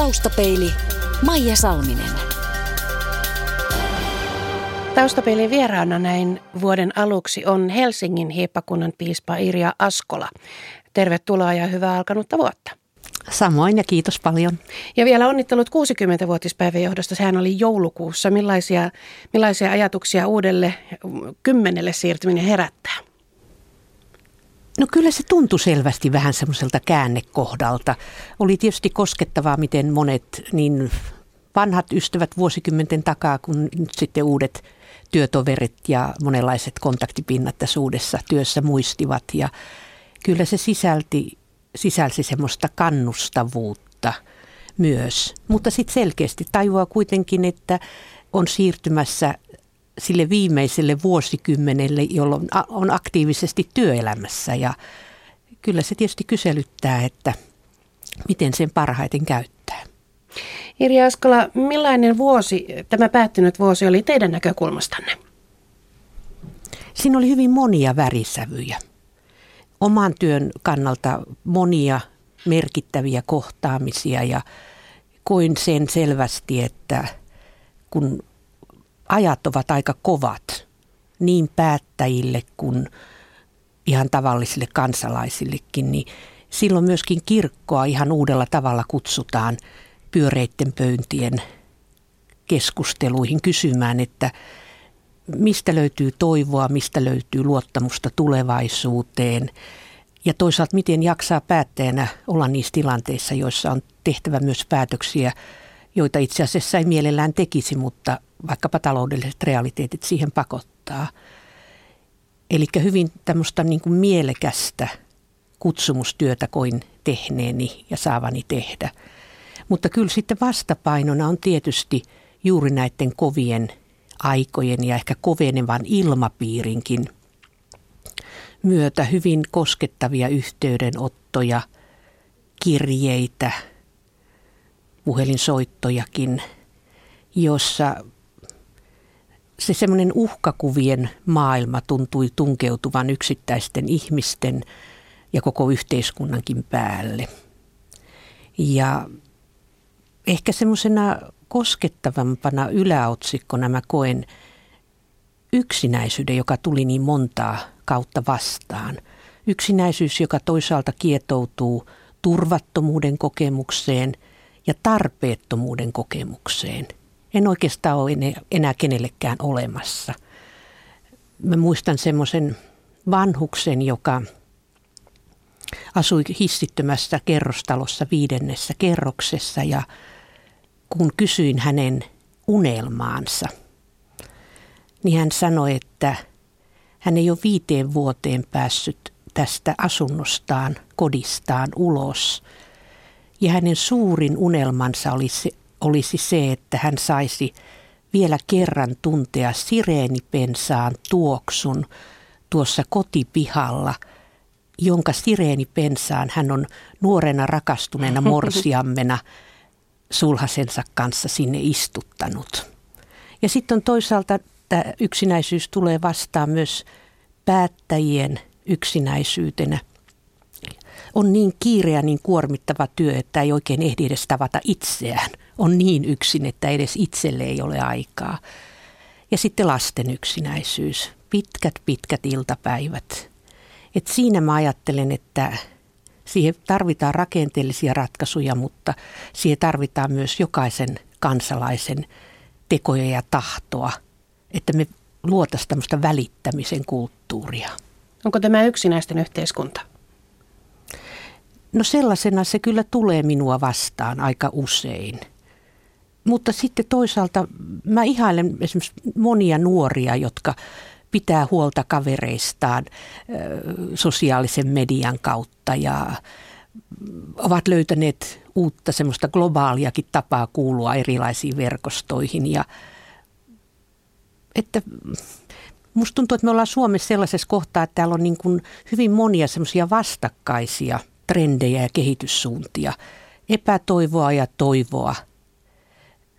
Taustapeili Maija Salminen. Taustapeilin vieraana näin vuoden aluksi on Helsingin hiippakunnan piispa Irja Askola. Tervetuloa ja hyvää alkanutta vuotta. Samoin ja kiitos paljon. Ja vielä onnittelut 60-vuotispäivän johdosta. Sehän oli joulukuussa. Millaisia, millaisia ajatuksia uudelle kymmenelle siirtyminen herättää? No kyllä se tuntui selvästi vähän semmoiselta käännekohdalta. Oli tietysti koskettavaa, miten monet niin vanhat ystävät vuosikymmenten takaa, kun nyt sitten uudet työtoverit ja monenlaiset kontaktipinnat tässä uudessa työssä muistivat. Ja kyllä se sisälti, sisälsi semmoista kannustavuutta myös. Mutta sitten selkeästi tajuaa kuitenkin, että on siirtymässä sille viimeiselle vuosikymmenelle, jolloin on aktiivisesti työelämässä. Ja kyllä se tietysti kyselyttää, että miten sen parhaiten käyttää. Irja Askola, millainen vuosi, tämä päättynyt vuosi oli teidän näkökulmastanne? Siinä oli hyvin monia värisävyjä. Oman työn kannalta monia merkittäviä kohtaamisia ja koin sen selvästi, että kun ajat ovat aika kovat niin päättäjille kuin ihan tavallisille kansalaisillekin, niin silloin myöskin kirkkoa ihan uudella tavalla kutsutaan pyöreitten pöyntien keskusteluihin kysymään, että mistä löytyy toivoa, mistä löytyy luottamusta tulevaisuuteen. Ja toisaalta miten jaksaa päättäjänä olla niissä tilanteissa, joissa on tehtävä myös päätöksiä, joita itse asiassa ei mielellään tekisi, mutta vaikkapa taloudelliset realiteetit siihen pakottaa. Eli hyvin tämmöistä niin kuin mielekästä kutsumustyötä koin tehneeni ja saavani tehdä. Mutta kyllä sitten vastapainona on tietysti juuri näiden kovien aikojen ja ehkä kovenevan ilmapiirinkin myötä hyvin koskettavia yhteydenottoja, kirjeitä, puhelinsoittojakin, jossa se semmoinen uhkakuvien maailma tuntui tunkeutuvan yksittäisten ihmisten ja koko yhteiskunnankin päälle. Ja ehkä semmoisena koskettavampana yläotsikkona mä koen yksinäisyyden, joka tuli niin montaa kautta vastaan. Yksinäisyys, joka toisaalta kietoutuu turvattomuuden kokemukseen ja tarpeettomuuden kokemukseen – en oikeastaan ole enää kenellekään olemassa. Mä muistan semmoisen vanhuksen, joka asui hissittömässä kerrostalossa viidennessä kerroksessa ja kun kysyin hänen unelmaansa, niin hän sanoi, että hän ei ole viiteen vuoteen päässyt tästä asunnostaan, kodistaan ulos. Ja hänen suurin unelmansa oli se, olisi se, että hän saisi vielä kerran tuntea sireenipensaan tuoksun tuossa kotipihalla, jonka sireenipensaan hän on nuorena rakastuneena morsiammena sulhasensa kanssa sinne istuttanut. Ja sitten on toisaalta tämä yksinäisyys tulee vastaan myös päättäjien yksinäisyytenä. On niin kiireä, niin kuormittava työ, että ei oikein ehdi edes tavata itseään – on niin yksin, että edes itselle ei ole aikaa. Ja sitten lasten yksinäisyys, pitkät pitkät iltapäivät. Et siinä mä ajattelen, että siihen tarvitaan rakenteellisia ratkaisuja, mutta siihen tarvitaan myös jokaisen kansalaisen tekoja ja tahtoa, että me luotaisiin tämmöistä välittämisen kulttuuria. Onko tämä yksinäisten yhteiskunta? No sellaisena se kyllä tulee minua vastaan aika usein. Mutta sitten toisaalta mä ihailen esimerkiksi monia nuoria, jotka pitää huolta kavereistaan sosiaalisen median kautta ja ovat löytäneet uutta semmoista globaaliakin tapaa kuulua erilaisiin verkostoihin. Ja että musta tuntuu, että me ollaan Suomessa sellaisessa kohtaa, että täällä on niin kuin hyvin monia semmoisia vastakkaisia trendejä ja kehityssuuntia. Epätoivoa ja toivoa –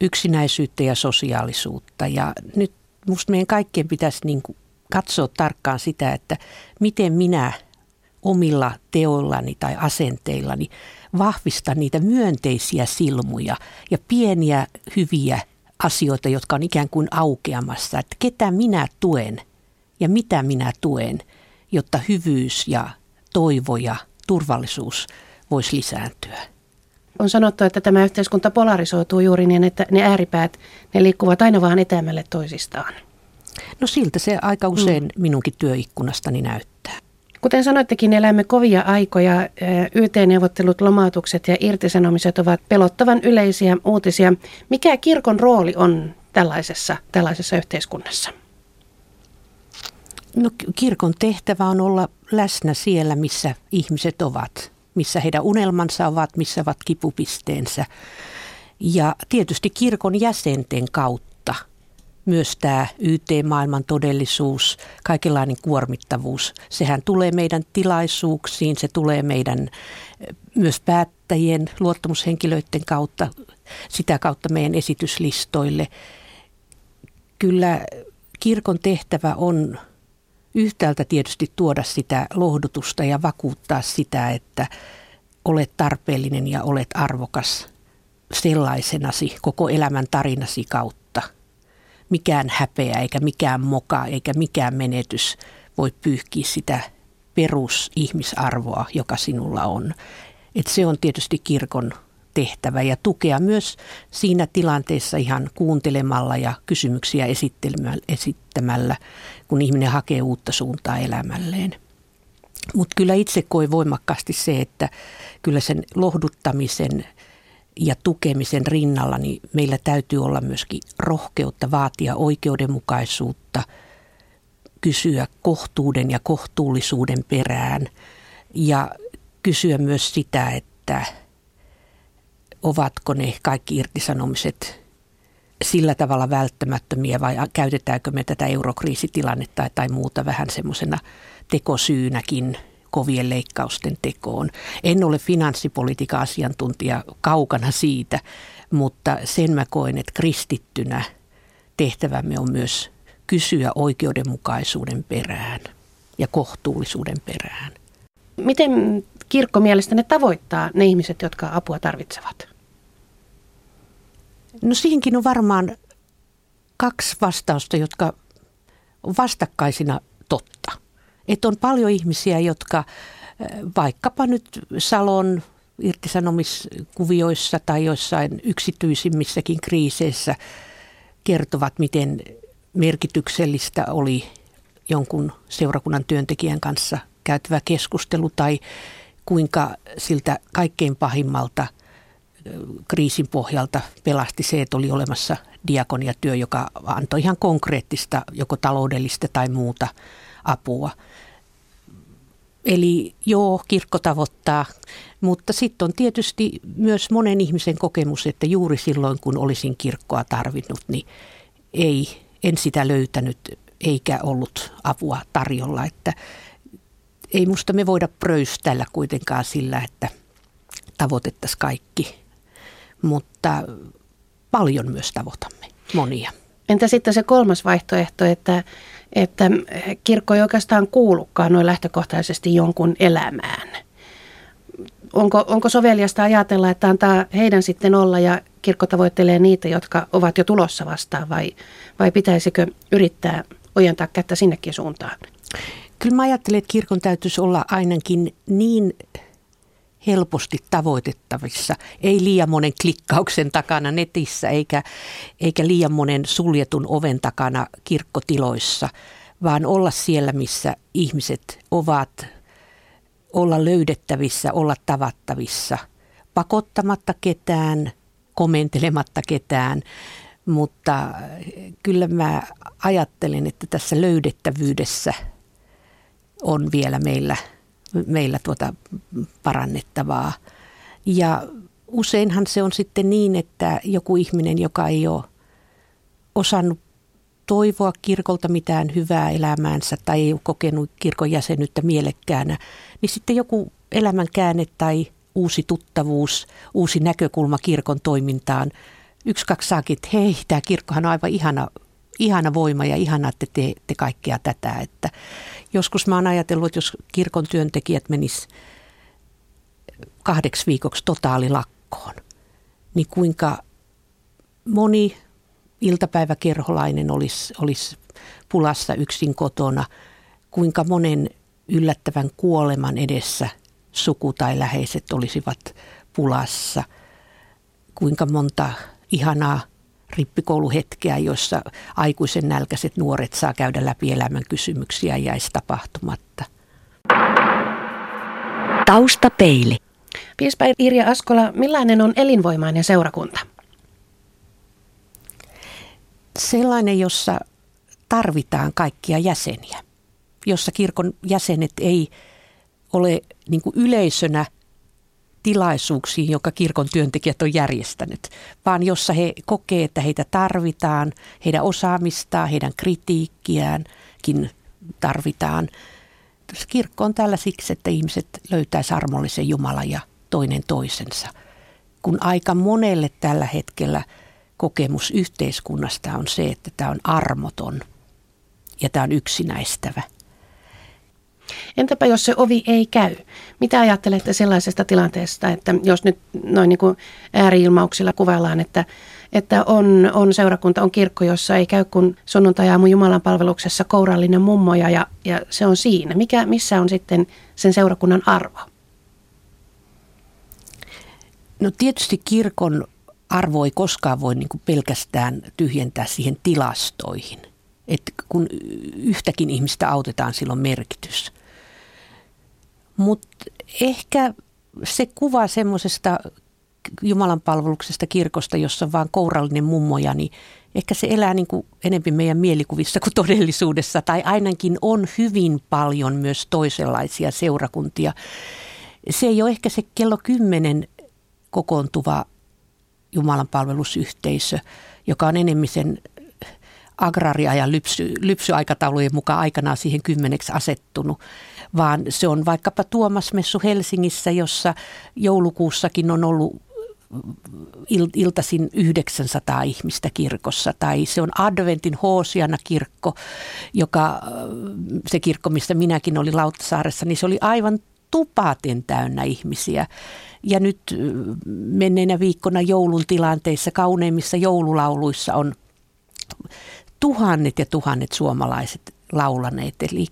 yksinäisyyttä ja sosiaalisuutta. Ja nyt musta meidän kaikkien pitäisi niin kuin katsoa tarkkaan sitä, että miten minä omilla teoillani tai asenteillani vahvistan niitä myönteisiä silmuja ja pieniä hyviä asioita, jotka on ikään kuin aukeamassa, että ketä minä tuen ja mitä minä tuen, jotta hyvyys ja toivo ja turvallisuus voisi lisääntyä. On sanottu, että tämä yhteiskunta polarisoituu juuri niin, että ne ääripäät, ne liikkuvat aina vaan etämälle toisistaan. No siltä se aika usein mm. minunkin työikkunastani näyttää. Kuten sanoittekin, elämme kovia aikoja. YT-neuvottelut, lomautukset ja irtisanomiset ovat pelottavan yleisiä uutisia. Mikä kirkon rooli on tällaisessa, tällaisessa yhteiskunnassa? No, kirkon tehtävä on olla läsnä siellä, missä ihmiset ovat, missä heidän unelmansa ovat, missä ovat kipupisteensä. Ja tietysti kirkon jäsenten kautta myös tämä YT-maailman todellisuus, kaikenlainen kuormittavuus, sehän tulee meidän tilaisuuksiin, se tulee meidän myös päättäjien, luottamushenkilöiden kautta, sitä kautta meidän esityslistoille. Kyllä kirkon tehtävä on yhtäältä tietysti tuoda sitä lohdutusta ja vakuuttaa sitä, että olet tarpeellinen ja olet arvokas sellaisenasi koko elämän tarinasi kautta. Mikään häpeä eikä mikään moka eikä mikään menetys voi pyyhkiä sitä perusihmisarvoa, joka sinulla on. Et se on tietysti kirkon tehtävä ja tukea myös siinä tilanteessa ihan kuuntelemalla ja kysymyksiä esittämällä, kun ihminen hakee uutta suuntaa elämälleen. Mutta kyllä itse koin voimakkaasti se, että kyllä sen lohduttamisen ja tukemisen rinnalla niin meillä täytyy olla myöskin rohkeutta vaatia oikeudenmukaisuutta, kysyä kohtuuden ja kohtuullisuuden perään ja kysyä myös sitä, että ovatko ne kaikki irtisanomiset sillä tavalla välttämättömiä vai käytetäänkö me tätä eurokriisitilannetta tai muuta vähän semmoisena tekosyynäkin kovien leikkausten tekoon. En ole finanssipolitiikan asiantuntija kaukana siitä, mutta sen mä koen, että kristittynä tehtävämme on myös kysyä oikeudenmukaisuuden perään ja kohtuullisuuden perään. Miten kirkko mielestäni tavoittaa ne ihmiset, jotka apua tarvitsevat? No siihenkin on varmaan kaksi vastausta, jotka on vastakkaisina totta. Että on paljon ihmisiä, jotka vaikkapa nyt Salon irtisanomiskuvioissa tai joissain yksityisimmissäkin kriiseissä kertovat, miten merkityksellistä oli jonkun seurakunnan työntekijän kanssa käytävä keskustelu tai kuinka siltä kaikkein pahimmalta kriisin pohjalta pelasti se, että oli olemassa diakoniatyö, joka antoi ihan konkreettista joko taloudellista tai muuta apua. Eli joo, kirkko tavoittaa, mutta sitten on tietysti myös monen ihmisen kokemus, että juuri silloin kun olisin kirkkoa tarvinnut, niin ei, en sitä löytänyt eikä ollut apua tarjolla. Että ei musta me voida pröystellä kuitenkaan sillä, että tavoitettaisiin kaikki, mutta paljon myös tavoitamme, monia. Entä sitten se kolmas vaihtoehto, että, että kirkko ei oikeastaan kuulukaan noin lähtökohtaisesti jonkun elämään? Onko, onko soveliasta ajatella, että antaa heidän sitten olla ja kirkko tavoittelee niitä, jotka ovat jo tulossa vastaan vai, vai pitäisikö yrittää ojentaa kättä sinnekin suuntaan? Kyllä mä ajattelen, että kirkon täytyisi olla ainakin niin helposti tavoitettavissa, ei liian monen klikkauksen takana netissä eikä, eikä liian monen suljetun oven takana kirkkotiloissa, vaan olla siellä, missä ihmiset ovat, olla löydettävissä, olla tavattavissa, pakottamatta ketään, komentelematta ketään, mutta kyllä mä ajattelen, että tässä löydettävyydessä – on vielä meillä, meillä tuota parannettavaa. Ja useinhan se on sitten niin, että joku ihminen, joka ei ole osannut toivoa kirkolta mitään hyvää elämäänsä tai ei ole kokenut kirkon jäsenyyttä mielekkäänä, niin sitten joku elämänkäänne tai uusi tuttavuus, uusi näkökulma kirkon toimintaan. Yksi, kaksi saakin, että hei, tämä kirkkohan on aivan ihana ihana voima ja ihana, että te teette kaikkea tätä. Että joskus mä oon ajatellut, että jos kirkon työntekijät menis kahdeksi viikoksi totaalilakkoon, niin kuinka moni iltapäiväkerholainen olisi, olisi pulassa yksin kotona, kuinka monen yllättävän kuoleman edessä suku tai läheiset olisivat pulassa, kuinka monta ihanaa rippikouluhetkeä, joissa aikuisen nälkäiset nuoret saa käydä läpi elämän kysymyksiä jäisi tapahtumatta. Taustapeili. Piispa Irja Askola, millainen on elinvoimainen seurakunta? Sellainen, jossa tarvitaan kaikkia jäseniä, jossa kirkon jäsenet ei ole niin yleisönä – tilaisuuksiin, joka kirkon työntekijät on järjestänyt, vaan jossa he kokee, että heitä tarvitaan, heidän osaamistaan, heidän kritiikkiäänkin tarvitaan. Kirkko on täällä siksi, että ihmiset löytäisivät armollisen Jumalan ja toinen toisensa. Kun aika monelle tällä hetkellä kokemus yhteiskunnasta on se, että tämä on armoton ja tämä on yksinäistävä – Entäpä jos se ovi ei käy? Mitä ajattelette sellaisesta tilanteesta, että jos nyt noin niin kuin ääriilmauksilla kuvaillaan, että, että on, on seurakunta, on kirkko, jossa ei käy kuin sunnuntai-aamu Jumalan palveluksessa kourallinen mummoja ja, ja se on siinä. Mikä, missä on sitten sen seurakunnan arvo? No tietysti kirkon arvo ei koskaan voi niin kuin pelkästään tyhjentää siihen tilastoihin. että kun yhtäkin ihmistä autetaan, silloin merkitys. Mutta ehkä se kuva semmoisesta Jumalan palveluksesta kirkosta, jossa on vaan kourallinen mummoja, niin ehkä se elää niin kuin enemmän meidän mielikuvissa kuin todellisuudessa. Tai ainakin on hyvin paljon myös toisenlaisia seurakuntia. Se ei ole ehkä se kello kymmenen kokoontuva Jumalan palvelusyhteisö, joka on enemmän sen agraria- ja lypsy, lypsyaikataulujen mukaan aikanaan siihen kymmeneksi asettunut, vaan se on vaikkapa Tuomasmessu Helsingissä, jossa joulukuussakin on ollut iltasin 900 ihmistä kirkossa. Tai se on Adventin Hoosiana kirkko, joka, se kirkko, missä minäkin olin Lauttasaaressa, niin se oli aivan tupaten täynnä ihmisiä. Ja nyt menneenä viikkona joulun tilanteissa, kauneimmissa joululauluissa on tuhannet ja tuhannet suomalaiset laulaneet. Eli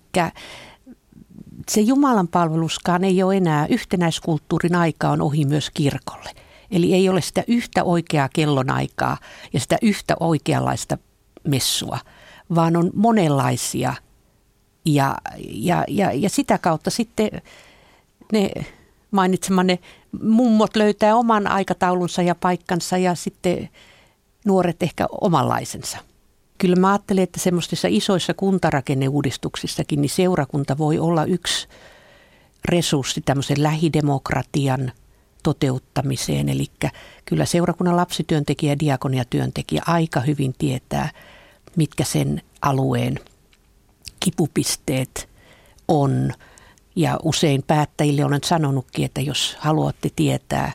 se Jumalan palveluskaan ei ole enää, yhtenäiskulttuurin aika on ohi myös kirkolle. Eli ei ole sitä yhtä oikeaa kellonaikaa ja sitä yhtä oikeanlaista messua, vaan on monenlaisia. Ja, ja, ja, ja sitä kautta sitten ne mainitsemanne mummot löytää oman aikataulunsa ja paikkansa ja sitten nuoret ehkä omanlaisensa kyllä mä ajattelen, että semmoisissa isoissa kuntarakenneuudistuksissakin niin seurakunta voi olla yksi resurssi tämmöisen lähidemokratian toteuttamiseen. Eli kyllä seurakunnan lapsityöntekijä ja diakoniatyöntekijä aika hyvin tietää, mitkä sen alueen kipupisteet on. Ja usein päättäjille olen sanonutkin, että jos haluatte tietää,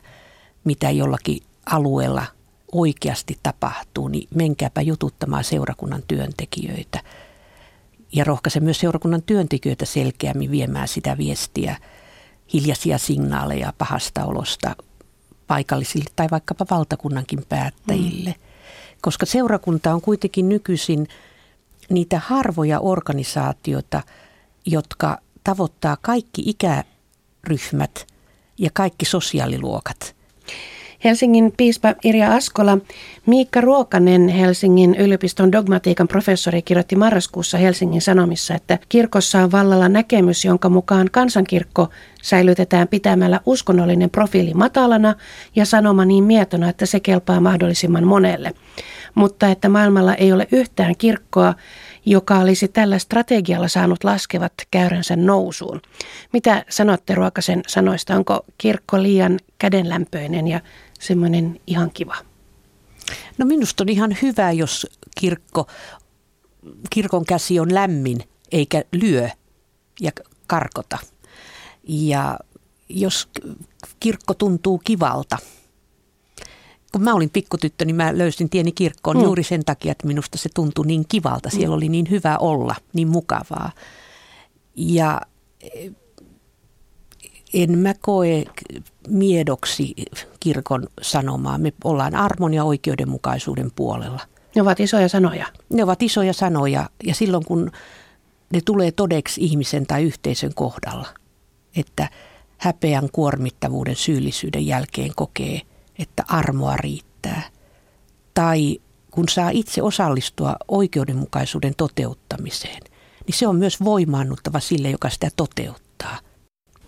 mitä jollakin alueella oikeasti tapahtuu, niin menkääpä jututtamaan seurakunnan työntekijöitä. Ja rohkaise myös seurakunnan työntekijöitä selkeämmin viemään sitä viestiä, hiljaisia signaaleja pahasta olosta paikallisille tai vaikkapa valtakunnankin päättäjille. Mm. Koska seurakunta on kuitenkin nykyisin niitä harvoja organisaatioita, jotka tavoittaa kaikki ikäryhmät ja kaikki sosiaaliluokat. Helsingin piispa Irja Askola, Miikka Ruokanen, Helsingin yliopiston dogmatiikan professori, kirjoitti marraskuussa Helsingin Sanomissa, että kirkossa on vallalla näkemys, jonka mukaan kansankirkko säilytetään pitämällä uskonnollinen profiili matalana ja sanoma niin mietona, että se kelpaa mahdollisimman monelle. Mutta että maailmalla ei ole yhtään kirkkoa, joka olisi tällä strategialla saanut laskevat käyränsä nousuun. Mitä sanotte Ruokasen sanoista? Onko kirkko liian kädenlämpöinen ja semmoinen ihan kiva? No minusta on ihan hyvä, jos kirkko, kirkon käsi on lämmin eikä lyö ja karkota. Ja jos kirkko tuntuu kivalta, kun mä olin pikkutyttö, niin mä löysin tieni kirkkoon mm. juuri sen takia, että minusta se tuntui niin kivalta. Siellä mm. oli niin hyvä olla, niin mukavaa. Ja en mä koe miedoksi kirkon sanomaa. Me ollaan armon ja oikeudenmukaisuuden puolella. Ne ovat isoja sanoja. Ne ovat isoja sanoja ja silloin kun ne tulee todeksi ihmisen tai yhteisön kohdalla, että häpeän kuormittavuuden syyllisyyden jälkeen kokee, että armoa riittää. Tai kun saa itse osallistua oikeudenmukaisuuden toteuttamiseen, niin se on myös voimaannuttava sille, joka sitä toteuttaa.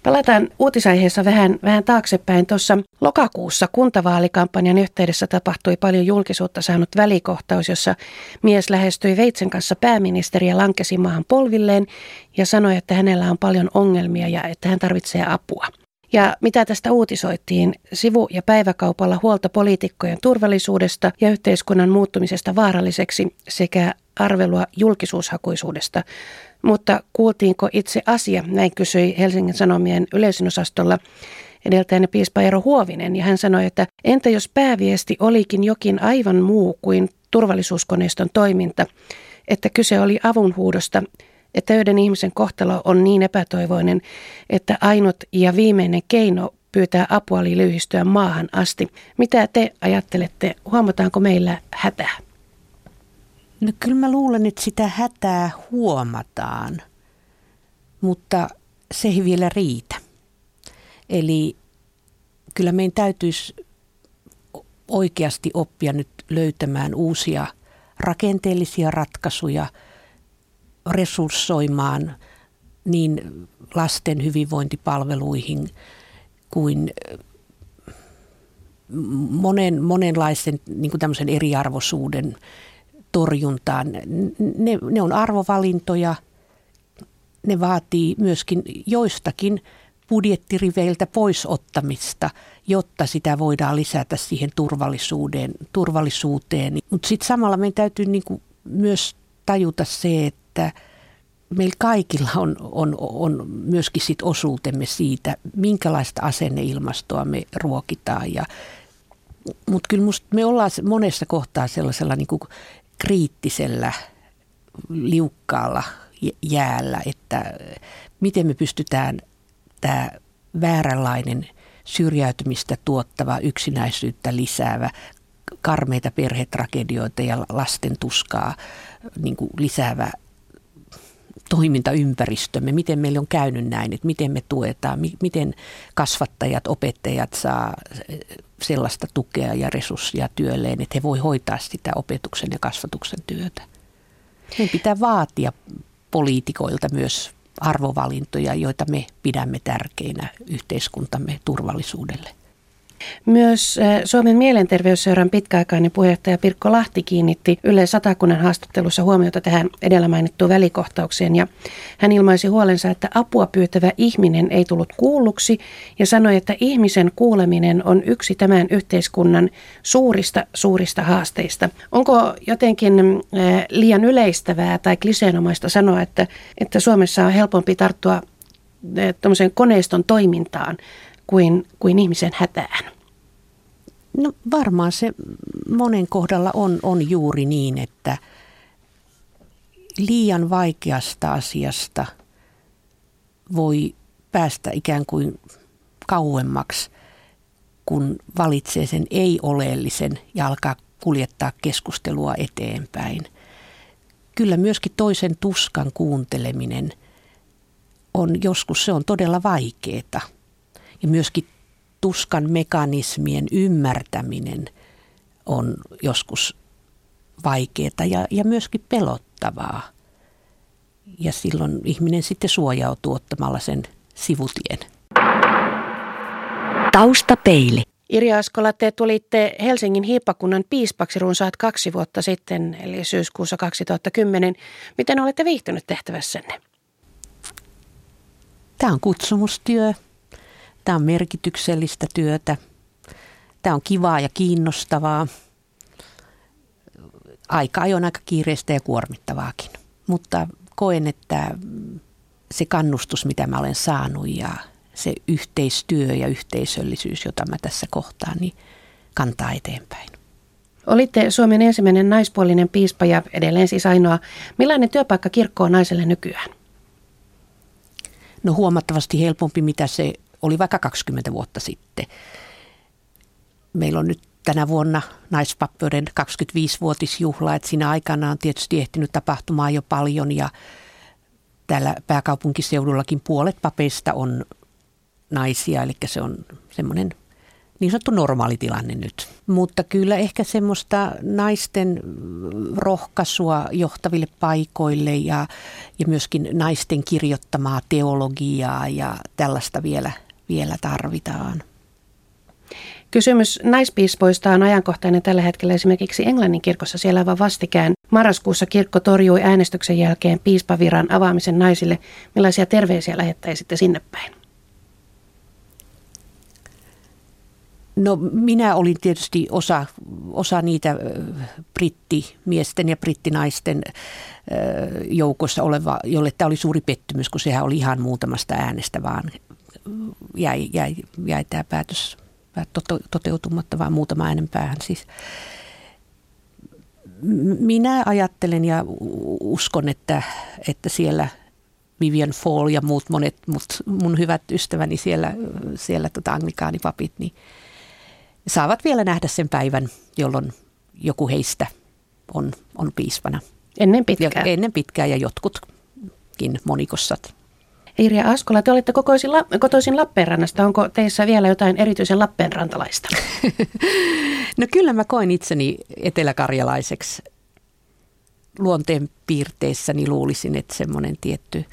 Palataan uutisaiheessa vähän, vähän taaksepäin. Tuossa lokakuussa kuntavaalikampanjan yhteydessä tapahtui paljon julkisuutta saanut välikohtaus, jossa mies lähestyi Veitsen kanssa pääministeriä, lankesi maahan polvilleen ja sanoi, että hänellä on paljon ongelmia ja että hän tarvitsee apua. Ja mitä tästä uutisoitiin? Sivu- ja päiväkaupalla huolta poliitikkojen turvallisuudesta ja yhteiskunnan muuttumisesta vaaralliseksi sekä arvelua julkisuushakuisuudesta. Mutta kuultiinko itse asia? Näin kysyi Helsingin Sanomien yleisönosastolla edeltäjänne piispa Eero Huovinen ja hän sanoi, että entä jos pääviesti olikin jokin aivan muu kuin turvallisuuskoneiston toiminta, että kyse oli avunhuudosta, että yhden ihmisen kohtalo on niin epätoivoinen, että ainut ja viimeinen keino pyytää apua lyhystyä maahan asti. Mitä te ajattelette, huomataanko meillä hätää? No kyllä mä luulen, että sitä hätää huomataan, mutta se ei vielä riitä. Eli kyllä meidän täytyisi oikeasti oppia nyt löytämään uusia rakenteellisia ratkaisuja, resurssoimaan niin lasten hyvinvointipalveluihin kuin monen, monenlaisen niin kuin eriarvoisuuden torjuntaan. Ne, ne on arvovalintoja, ne vaatii myöskin joistakin budjettiriveiltä poisottamista, jotta sitä voidaan lisätä siihen turvallisuuteen. turvallisuuteen. Mutta sitten samalla meidän täytyy niinku myös tajuta se, että meillä kaikilla on, on, on myöskin sit osuutemme siitä, minkälaista asenneilmastoa me ruokitaan. Mutta kyllä musta me ollaan monessa kohtaa sellaisella niin kuin kriittisellä, liukkaalla jäällä, että miten me pystytään tämä vääränlainen syrjäytymistä tuottava, yksinäisyyttä lisäävä, karmeita perhetragedioita ja lasten tuskaa niin kuin lisäävä toimintaympäristömme, miten meillä on käynyt näin, että miten me tuetaan, miten kasvattajat, opettajat saa sellaista tukea ja resursseja työlleen, että he voi hoitaa sitä opetuksen ja kasvatuksen työtä. Meidän pitää vaatia poliitikoilta myös arvovalintoja, joita me pidämme tärkeinä yhteiskuntamme turvallisuudelle. Myös eh, Suomen mielenterveysseuran pitkäaikainen puheenjohtaja Pirkko Lahti kiinnitti Yle Satakunnan haastattelussa huomiota tähän edellä mainittuun välikohtaukseen ja hän ilmaisi huolensa, että apua pyytävä ihminen ei tullut kuulluksi ja sanoi, että ihmisen kuuleminen on yksi tämän yhteiskunnan suurista suurista haasteista. Onko jotenkin eh, liian yleistävää tai kliseenomaista sanoa, että, että Suomessa on helpompi tarttua eh, koneiston toimintaan kuin, kuin ihmisen hätään? No varmaan se monen kohdalla on, on juuri niin, että liian vaikeasta asiasta voi päästä ikään kuin kauemmaksi, kun valitsee sen ei-oleellisen ja alkaa kuljettaa keskustelua eteenpäin. Kyllä myöskin toisen tuskan kuunteleminen on joskus, se on todella vaikeaa ja myöskin tuskan mekanismien ymmärtäminen on joskus vaikeaa ja, ja myöskin pelottavaa. Ja silloin ihminen sitten suojautuu ottamalla sen sivutien. Taustapeili. Irja Askola, te tulitte Helsingin hiippakunnan piispaksi runsaat kaksi vuotta sitten, eli syyskuussa 2010. Miten olette viihtynyt tehtävässänne? Tämä on kutsumustyö. Tämä on merkityksellistä työtä. Tämä on kivaa ja kiinnostavaa. Aika ajoin aika kiireistä ja kuormittavaakin. Mutta koen, että se kannustus, mitä mä olen saanut ja se yhteistyö ja yhteisöllisyys, jota mä tässä kohtaan, niin kantaa eteenpäin. Olitte Suomen ensimmäinen naispuolinen piispa ja edelleen siis ainoa. Millainen työpaikka kirkko on naiselle nykyään? No huomattavasti helpompi, mitä se oli vaikka 20 vuotta sitten. Meillä on nyt tänä vuonna naispappeuden 25-vuotisjuhla, että siinä aikana on tietysti ehtinyt tapahtumaan jo paljon ja täällä pääkaupunkiseudullakin puolet papeista on naisia, eli se on semmoinen niin sanottu normaali tilanne nyt. Mutta kyllä ehkä semmoista naisten rohkaisua johtaville paikoille ja, ja myöskin naisten kirjoittamaa teologiaa ja tällaista vielä, vielä tarvitaan. Kysymys naispiispoista on ajankohtainen tällä hetkellä esimerkiksi Englannin kirkossa. Siellä aivan vastikään marraskuussa kirkko torjui äänestyksen jälkeen piispaviran avaamisen naisille. Millaisia terveisiä lähettäisitte sinne päin? No minä olin tietysti osa, osa niitä brittimiesten ja brittinaisten joukossa oleva, jolle tämä oli suuri pettymys, kun sehän oli ihan muutamasta äänestä, vaan jäi, jäi, jäi tämä päätös toteutumatta, vaan muutama äänen päähän siis. Minä ajattelen ja uskon, että, että siellä Vivian Fall ja muut monet mut, mun hyvät ystäväni siellä, siellä tota anglikaanipapit, niin saavat vielä nähdä sen päivän, jolloin joku heistä on, on piispana. Ennen pitkää. Ja, ennen pitkää ja jotkutkin monikossat. Irja Askola, te olette kokoisin, kotoisin Lappeenrannasta. Onko teissä vielä jotain erityisen Lappeenrantalaista? no kyllä mä koin itseni eteläkarjalaiseksi. Luonteen piirteissäni luulisin, että semmoinen tietty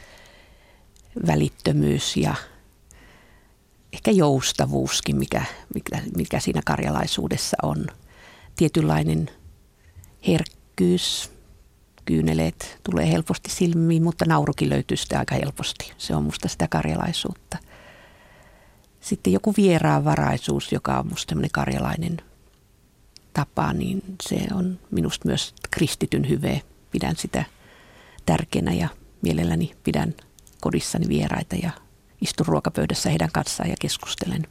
välittömyys ja ehkä joustavuuskin, mikä, mikä, mikä siinä karjalaisuudessa on. Tietynlainen herkkyys, kyyneleet tulee helposti silmiin, mutta naurukin löytyy sitä aika helposti. Se on musta sitä karjalaisuutta. Sitten joku vieraanvaraisuus, joka on musta tämmöinen karjalainen tapa, niin se on minusta myös kristityn hyve. Pidän sitä tärkeänä ja mielelläni pidän kodissani vieraita ja istun ruokapöydässä heidän kanssaan ja keskustelen.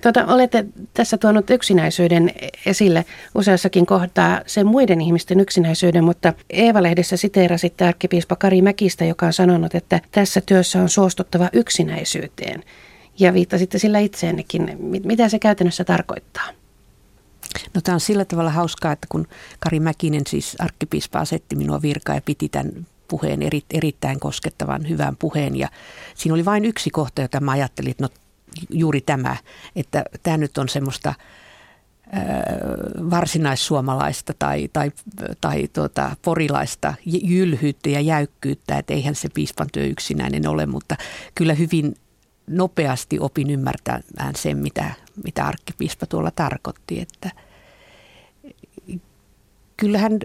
Tuota, olette tässä tuonut yksinäisyyden esille useassakin kohtaa sen muiden ihmisten yksinäisyyden, mutta Eeva-lehdessä siteerasitte arkkipiispa Kari Mäkistä, joka on sanonut, että tässä työssä on suostuttava yksinäisyyteen. Ja viittasitte sillä itseennekin. Mitä se käytännössä tarkoittaa? No tämä on sillä tavalla hauskaa, että kun Kari Mäkinen, siis arkkipiispa, asetti minua virkaa ja piti tämän puheen, eri, erittäin koskettavan hyvän puheen. Ja siinä oli vain yksi kohta, jota mä ajattelin, että no juuri tämä, että tämä nyt on semmoista varsinaissuomalaista tai, tai, tai tuota, porilaista jylhyyttä ja jäykkyyttä, että eihän se piispan työ yksinäinen ole, mutta kyllä hyvin nopeasti opin ymmärtämään sen, mitä, mitä arkkipiispa tuolla tarkoitti, että kyllähän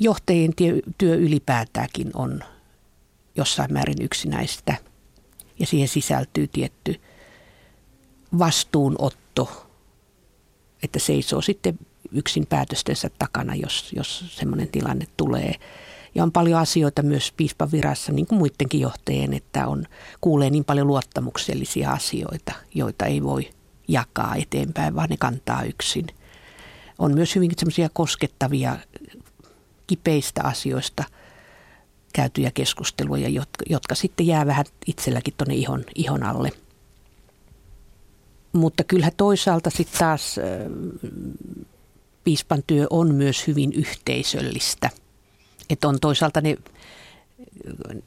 johtajien työ ylipäätäänkin on jossain määrin yksinäistä ja siihen sisältyy tietty vastuunotto, että seisoo sitten yksin päätöstensä takana, jos, jos semmoinen tilanne tulee. Ja on paljon asioita myös piispan virassa, niin kuin muidenkin johtajien, että on, kuulee niin paljon luottamuksellisia asioita, joita ei voi jakaa eteenpäin, vaan ne kantaa yksin. On myös hyvin semmoisia koskettavia kipeistä asioista käytyjä keskusteluja, jotka, jotka sitten jää vähän itselläkin tuonne ihon, ihon alle. Mutta kyllähän toisaalta sitten taas piispan työ on myös hyvin yhteisöllistä. Että on toisaalta ne,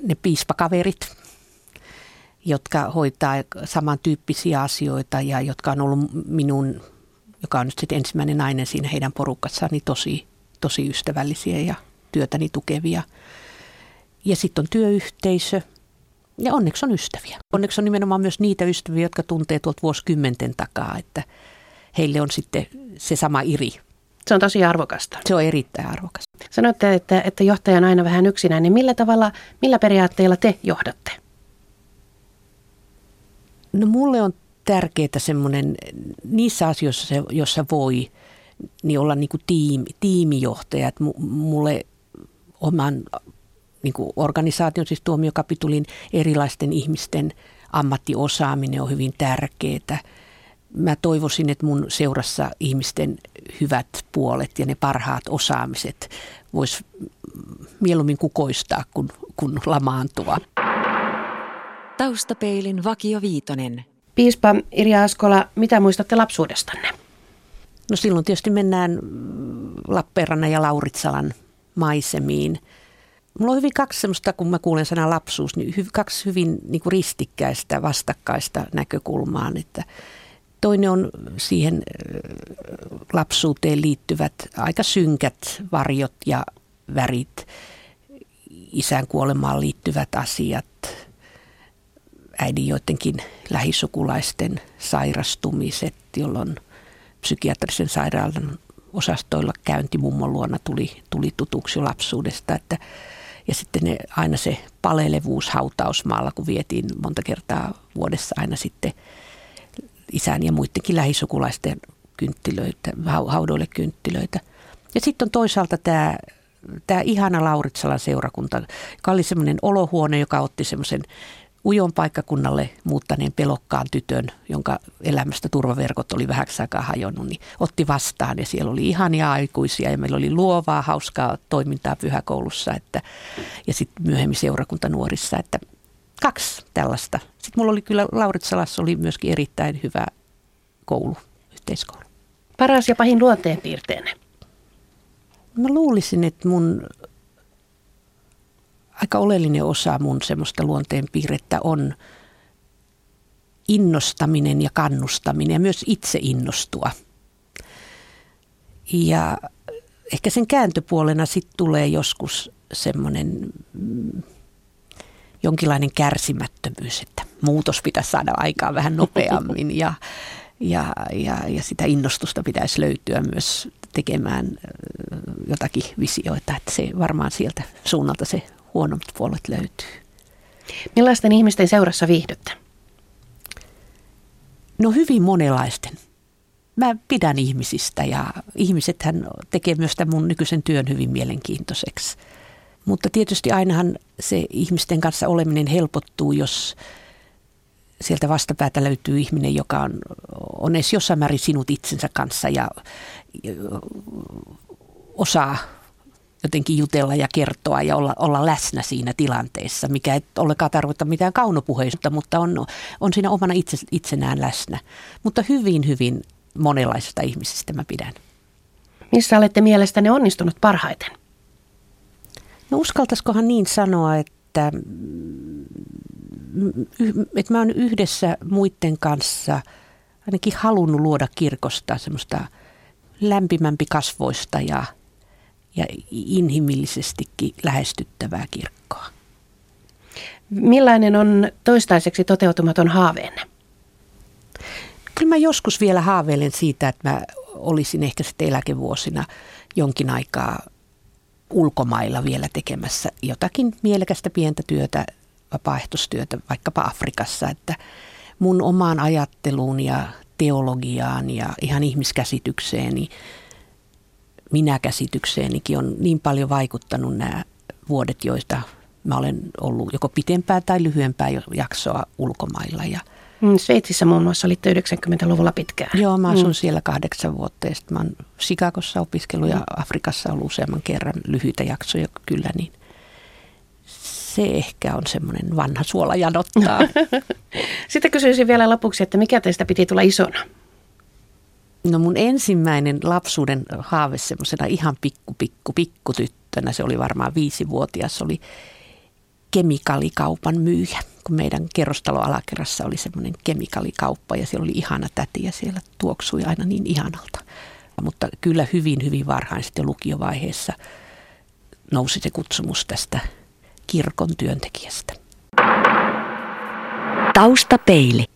ne piispakaverit, jotka hoitaa samantyyppisiä asioita ja jotka on ollut minun, joka on nyt sitten ensimmäinen nainen siinä heidän porukassaan, niin tosi tosi ystävällisiä ja työtäni tukevia. Ja sitten on työyhteisö ja onneksi on ystäviä. Onneksi on nimenomaan myös niitä ystäviä, jotka tuntee tuolta vuosikymmenten takaa, että heille on sitten se sama iri. Se on tosi arvokasta. Se on erittäin arvokasta. Sanoitte, että, että johtaja on aina vähän yksinäinen. Niin millä tavalla, millä periaatteilla te johdatte? No mulle on tärkeää semmoinen niissä asioissa, joissa voi niin olla niin kuin tiimi, tiimijohtaja. Että mulle oman niin kuin organisaation, siis tuomiokapitulin erilaisten ihmisten ammattiosaaminen on hyvin tärkeää. mä toivoisin, että mun seurassa ihmisten hyvät puolet ja ne parhaat osaamiset vois mieluummin kukoistaa kuin, kuin lamaantua. Taustapeilin Vakio Viitonen. Piispa Irja Askola, mitä muistatte lapsuudestanne? No silloin tietysti mennään Lappeenrannan ja Lauritsalan maisemiin. Mulla on hyvin kaksi semmoista, kun mä kuulen sanan lapsuus, niin hy, kaksi hyvin niin kuin ristikkäistä, vastakkaista näkökulmaa. Että toinen on siihen lapsuuteen liittyvät aika synkät varjot ja värit, isän kuolemaan liittyvät asiat, äidin joidenkin lähisukulaisten sairastumiset, jolloin psykiatrisen sairaalan osastoilla käynti mummon luona tuli, tuli tutuksi lapsuudesta. Että, ja sitten ne, aina se palelevuus hautausmaalla, kun vietiin monta kertaa vuodessa aina sitten isän ja muidenkin lähisukulaisten kynttilöitä, haudoille kynttilöitä. Ja sitten on toisaalta tämä tämä ihana Lauritsalan seurakunta, joka oli semmoinen olohuone, joka otti semmoisen ujon paikkakunnalle muuttaneen pelokkaan tytön, jonka elämästä turvaverkot oli vähäksi aikaa hajonnut, niin otti vastaan ja siellä oli ihania aikuisia ja meillä oli luovaa, hauskaa toimintaa pyhäkoulussa että, ja sitten myöhemmin seurakunta nuorissa, että kaksi tällaista. Sitten mulla oli kyllä Lauritsalassa oli myöskin erittäin hyvä koulu, yhteiskoulu. Paras ja pahin luonteenpiirteenne? Mä luulisin, että mun aika oleellinen osa mun semmoista luonteenpiirrettä on innostaminen ja kannustaminen ja myös itse innostua. Ja ehkä sen kääntöpuolena sitten tulee joskus semmoinen mm, jonkinlainen kärsimättömyys, että muutos pitäisi saada aikaan vähän nopeammin ja, ja, ja, ja sitä innostusta pitäisi löytyä myös tekemään jotakin visioita, että se varmaan sieltä suunnalta se huonommat puolet löytyy. Millaisten ihmisten seurassa viihdytte? No hyvin monenlaisten. Mä pidän ihmisistä ja ihmisethän tekee myös tämän mun nykyisen työn hyvin mielenkiintoiseksi. Mutta tietysti ainahan se ihmisten kanssa oleminen helpottuu, jos sieltä vastapäätä löytyy ihminen, joka on, on edes jossain määrin sinut itsensä kanssa ja osaa jotenkin jutella ja kertoa ja olla, olla läsnä siinä tilanteessa, mikä ei ollenkaan tarkoita mitään kaunopuheista, mutta on, on siinä omana itse, itsenään läsnä. Mutta hyvin, hyvin monenlaisista ihmisistä mä pidän. Missä olette mielestäni onnistunut parhaiten? No uskaltaisikohan niin sanoa, että, että mä oon yhdessä muiden kanssa ainakin halunnut luoda kirkosta semmoista lämpimämpi kasvoista ja – ja inhimillisestikin lähestyttävää kirkkoa. Millainen on toistaiseksi toteutumaton haaveenne? Kyllä mä joskus vielä haaveilen siitä, että mä olisin ehkä sitten eläkevuosina jonkin aikaa ulkomailla vielä tekemässä jotakin mielekästä pientä työtä, vapaaehtoistyötä vaikkapa Afrikassa, että mun omaan ajatteluun ja teologiaan ja ihan ihmiskäsitykseeni – minäkäsitykseenikin on niin paljon vaikuttanut nämä vuodet, joista mä olen ollut joko pitempää tai lyhyempää jaksoa ulkomailla. Ja mm, Sveitsissä muun muassa olitte 90-luvulla pitkään. Joo, mä asun mm. siellä kahdeksan vuotta ja sitten mä oon Chicagossa opiskellut ja mm. Afrikassa ollut useamman kerran lyhyitä jaksoja kyllä, niin se ehkä on semmoinen vanha suola janottaa. Sitten kysyisin vielä lopuksi, että mikä teistä piti tulla isona? No mun ensimmäinen lapsuuden haave semmoisena ihan pikku, pikku, pikku tyttönä, se oli varmaan viisivuotias, oli kemikaalikaupan myyjä. Kun meidän kerrostalo alakerrassa oli semmoinen kemikaalikauppa ja siellä oli ihana täti ja siellä tuoksui aina niin ihanalta. Mutta kyllä hyvin, hyvin varhain sitten lukiovaiheessa nousi se kutsumus tästä kirkon työntekijästä. Taustapeili.